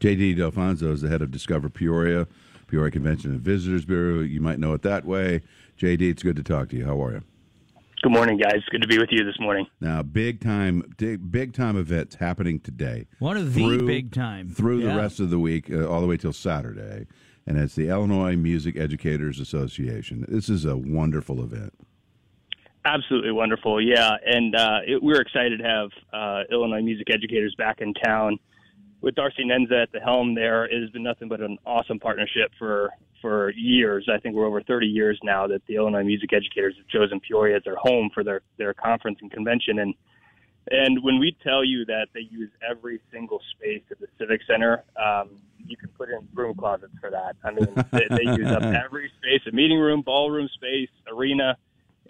JD Dalfonso is the head of Discover Peoria, Peoria Convention and Visitors Bureau. You might know it that way. JD, it's good to talk to you. How are you? Good morning, guys. Good to be with you this morning. Now, big time, big, big time events happening today. One of the through, big time through yeah. the rest of the week, uh, all the way till Saturday, and it's the Illinois Music Educators Association. This is a wonderful event. Absolutely wonderful, yeah. And uh, it, we're excited to have uh, Illinois music educators back in town. With Darcy Nendza at the helm, there it has been nothing but an awesome partnership for for years. I think we're over 30 years now that the Illinois music educators have chosen Peoria as their home for their their conference and convention. And and when we tell you that they use every single space at the Civic Center, um, you can put in broom closets for that. I mean, they, they use up every space: a meeting room, ballroom space, arena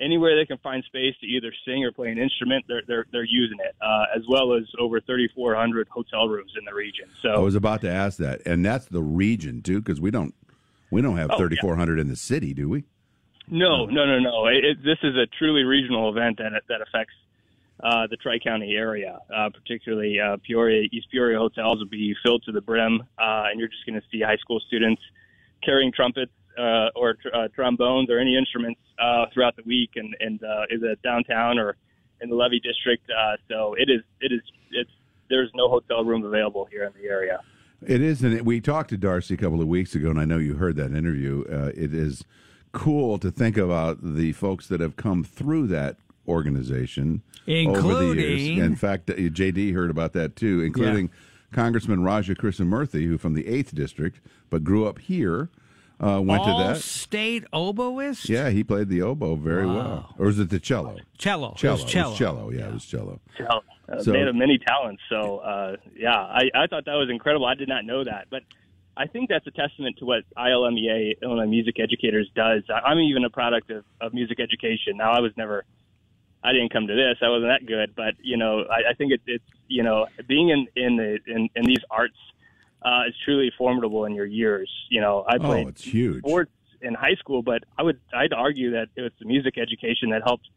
anywhere they can find space to either sing or play an instrument, they're they're they're using it, uh, as well as over 3,400 hotel rooms in the region. So I was about to ask that, and that's the region too, because we don't we don't have Oh, 3,400 in the city, do we? no, no, no, no. It, it, this is a truly regional event that that affects. Uh, the Tri County area, uh, particularly uh, Peoria, East Peoria hotels will be filled to the brim, uh, and you're just going to see high school students carrying trumpets uh, or tr- uh, trombones or any instruments uh, throughout the week, and and uh, is it downtown or in the Levee district? Uh, so it is it is it's there's no hotel room available here in the area. It is, and we talked to Darcy a couple of weeks ago, and I know you heard that interview. Uh, it is cool to think about the folks that have come through that organization over the years. In fact, uh, JD heard about that too, including Congressman Raja Krishnamoorthi, who from the eighth district, but grew up here. Uh, went All to that. state oboist? Yeah, he played the oboe very well. Or was it the cello? Cello. It Cello. was cello. cello. Yeah, it was cello. So, uh, So- man of many talents. So uh, yeah, I, I thought that was incredible. I did not know that, but I think that's a testament to what ILMEA Illinois Music Educators does. I, I'm even a product of, of music education. Now I was never. I didn't come to this. I wasn't that good, but you know, I, I think it, it's you know, being in in the in, in these arts uh, is truly formidable in your years. You know, I played Oh, it's huge. sports in high school, but I would I'd argue that it was the music education that helped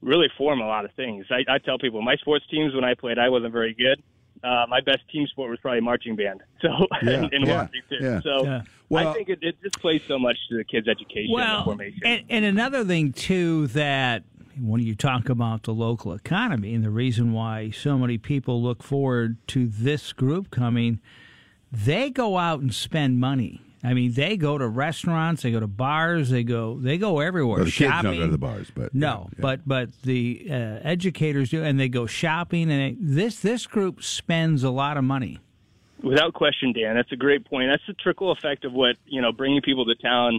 really form a lot of things. I, I tell people my sports teams when I played, I wasn't very good. Uh, my best team sport was probably marching band. So Yeah, in, in yeah, Washington. yeah. So Yeah. Well- I think it, it just plays so much to the kids' education and Well, formation. and, and another thing too that when you talk about the local economy and the reason why so many people look forward to this group coming, they go out and spend money. I mean, they go to restaurants, they go to bars, they go they go everywhere. Well, the kids don't go to the bars, but No, yeah, yeah. but but the uh, educators do, and they go shopping, and they, this this group spends a lot of money. Without question, Dan, that's a great point. That's the trickle effect of what you know bringing people to town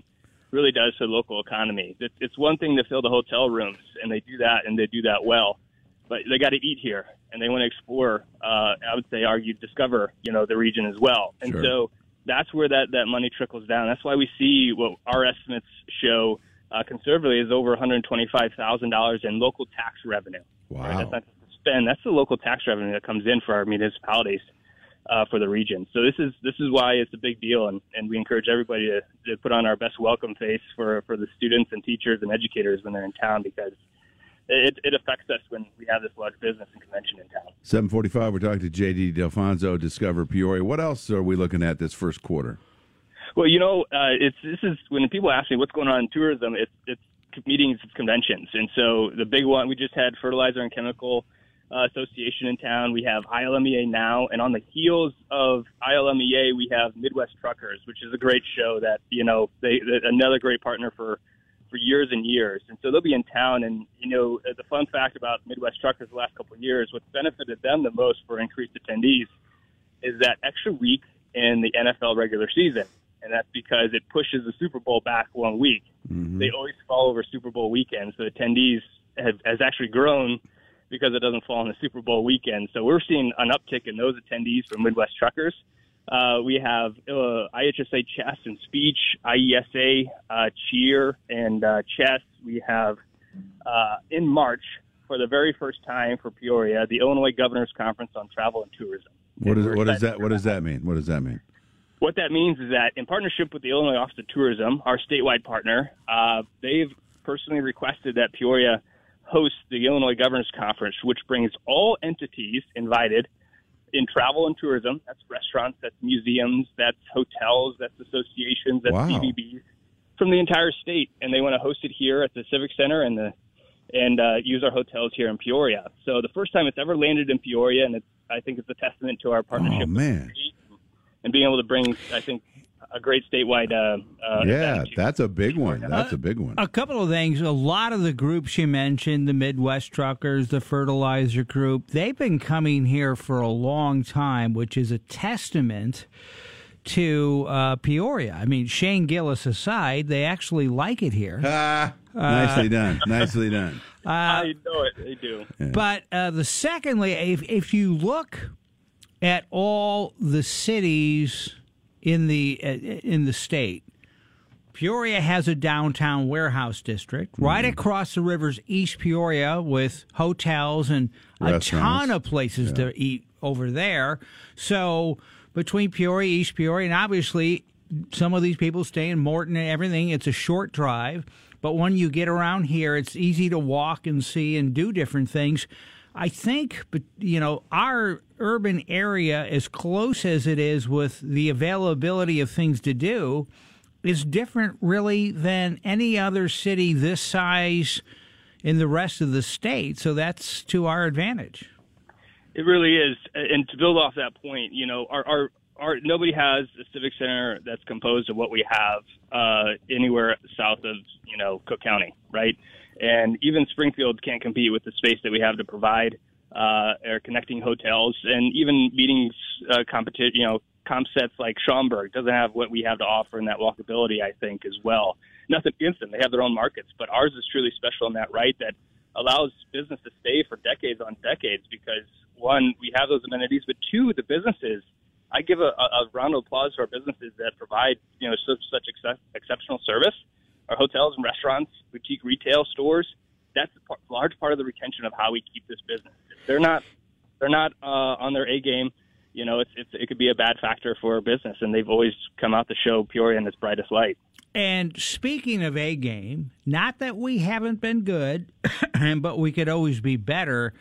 really does to the local economy. It's one thing to fill the hotel rooms, and they do that, and they do that well, but they got to eat here, and they want to explore. Uh, I would say, argue, discover, you know, the region as well, and Sure. so that's where that that money trickles down. That's why we see what our estimates show. Uh, conservatively is over $125,000 in local tax revenue. Wow. Right? That's not the spend. That's the local tax revenue that comes in for our municipalities uh, for the region. So this is this is why it's a big deal, and, and we encourage everybody to, to put on our best welcome face for, for the students and teachers and educators when they're in town because it, it affects us when we have this large business and convention in town. 745, we're talking to JD Dalfonso, Discover Peoria. What else are we looking at this first quarter? Well, you know, uh, it's this is when people ask me what's going on in tourism. It's it's meetings, it's conventions, and so the big one we just had Fertilizer and Chemical uh, Association in town. We have ILMEA now, and on the heels of ILMEA, we have Midwest Truckers, which is a great show that you know they they- another great partner for for years and years. And so they'll be in town. And, you know, the fun fact about Midwest Truckers the last couple of years, what's benefited them the most for increased attendees is that extra week in the NFL regular season. And that's because it pushes the Super Bowl back one week. Mm-hmm. They always fall over Super Bowl weekend. So attendees have, has actually grown because it doesn't fall on the Super Bowl weekend. So we're seeing an uptick in those attendees from Midwest Truckers. Uh, we have uh, IHSA chess and speech, IESA uh, cheer and uh, chess. We have uh, in March for the very first time for Peoria the Illinois Governors Conference on Travel and Tourism. What is what does that what does that mean? What does that mean? what that means is that in partnership with the Illinois Office of Tourism, our statewide partner, uh, they've personally requested that Peoria host the Illinois Governors Conference, which brings all entities invited in travel and tourism. That's restaurants, that's museums, that's hotels, that's associations, that's Wow. CVBs from the entire state, and they want to host it here at the Civic Center and the and uh, use our hotels here in Peoria. So the first time it's ever landed in Peoria, and it's, I think it's a testament to our partnership Oh with the man, and being able to bring, I think, a great statewide. Uh, uh, yeah, that's a big one. That's a big one. A couple of things. A lot of the groups you mentioned, the Midwest Truckers, the Fertilizer Group, they've been coming here for a long time, which is a testament to uh, Peoria. I mean, Shane Gillis aside, they actually like it here. Ah, nicely done. Nicely done. I know it. They do. But uh, the secondly, if if you look at all the cities in the uh, in the state, Peoria has a downtown warehouse district right across the river's East Peoria with hotels and a ton of places to eat over there. So between Peoria, East Peoria, and obviously some of these people stay in Morton and everything. It's a short drive, but when you get around here, it's easy to walk and see and do different things. I think, but you know, our urban area, as close as it is with the availability of things to do, is different really than any other city this size in the rest of the state. So that's to our advantage. It really is, and to build off that point, you know, our our, our nobody has a civic center that's composed of what we have uh, anywhere south of you know Cook County, right? And even Springfield can't compete with the space that we have to provide uh, our connecting hotels and even meetings uh, competition. You know, comp sets like Schaumburg doesn't have what we have to offer in that walkability. I think as well. Nothing against them; they have their own markets, but ours is truly special in that right that allows business to stay for decades on decades because one, we have those amenities, but two, the businesses. I give a, a round of applause to our businesses that provide you know such such excep- exceptional service. Our hotels and restaurants, boutique retail stores. That's a par- large part of the retention of how we keep this business. If they're not they're not uh, on their A game. You know, it's, it's it could be a bad factor for business, and they've always come out to show Peoria in its brightest light. And speaking of a game, not that we haven't been good, but we could always be better,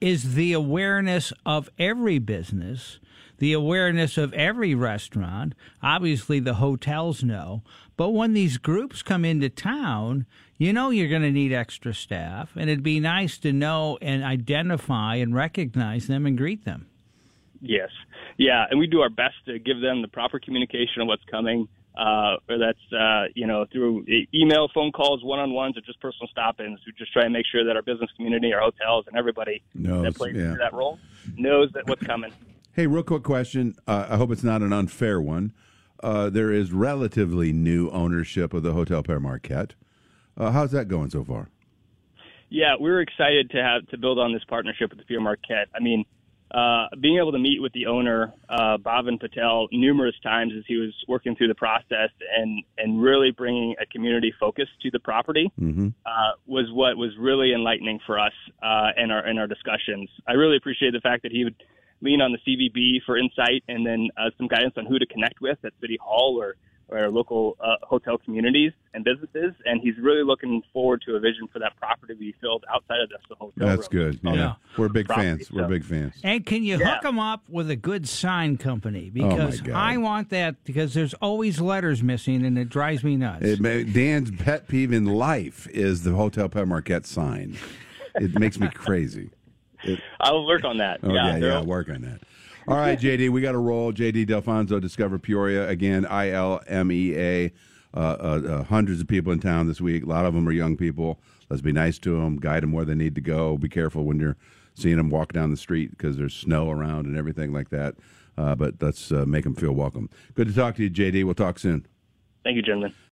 is the awareness of every business, the awareness of every restaurant. Obviously, the hotels know. But when these groups come into town, you know you're going to need extra staff, and it'd be nice to know and identify and recognize them and greet them. Yes, yeah, and we do our best to give them the proper communication of what's coming. Uh, or that's uh, you know through email, phone calls, one-on-ones, or just personal stop-ins. We just try and make sure that our business community, our hotels, and everybody Knows, that plays yeah. that role knows that what's coming. Hey, real quick question. Uh, I hope it's not an unfair one. Uh, there is relatively new ownership of the Hotel Père Marquette. Uh, how's that going so far? Yeah, we were excited to have to build on this partnership with the Père Marquette. I mean, uh, being able to meet with the owner, uh, Bhavin Patel, numerous times as he was working through the process and and really bringing a community focus to the property uh, was what was really enlightening for us uh, in our in our discussions. I really appreciate the fact that he would lean on the CVB for insight and then uh, some guidance on who to connect with at City Hall or or local uh, hotel communities and businesses. And he's really looking forward to a vision for that property to be filled outside of just the hotel. That's room. good. Yeah. yeah. We're big Property, fans. We're big fans. And can you Yeah. hook them up with a good sign company? Oh, Because God. I want that because there's always letters missing and it drives me nuts. It may, Dan's pet peeve in life is the Hotel Père Marquette sign. It makes me crazy. I'll work on that. Oh, yeah, they're- yeah, work on that. All right, JD, we got to roll. JD Dalfonso, Discover Peoria. Again, I L M E A. Uh, uh, uh, hundreds of people in town this week. A lot of them are young people. Let's be nice to them, guide them where they need to go. Be careful when you're seeing them walk down the street because there's snow around and everything like that. Uh, but let's uh, make them feel welcome. Good to talk to you, JD. We'll talk soon. Thank you, gentlemen.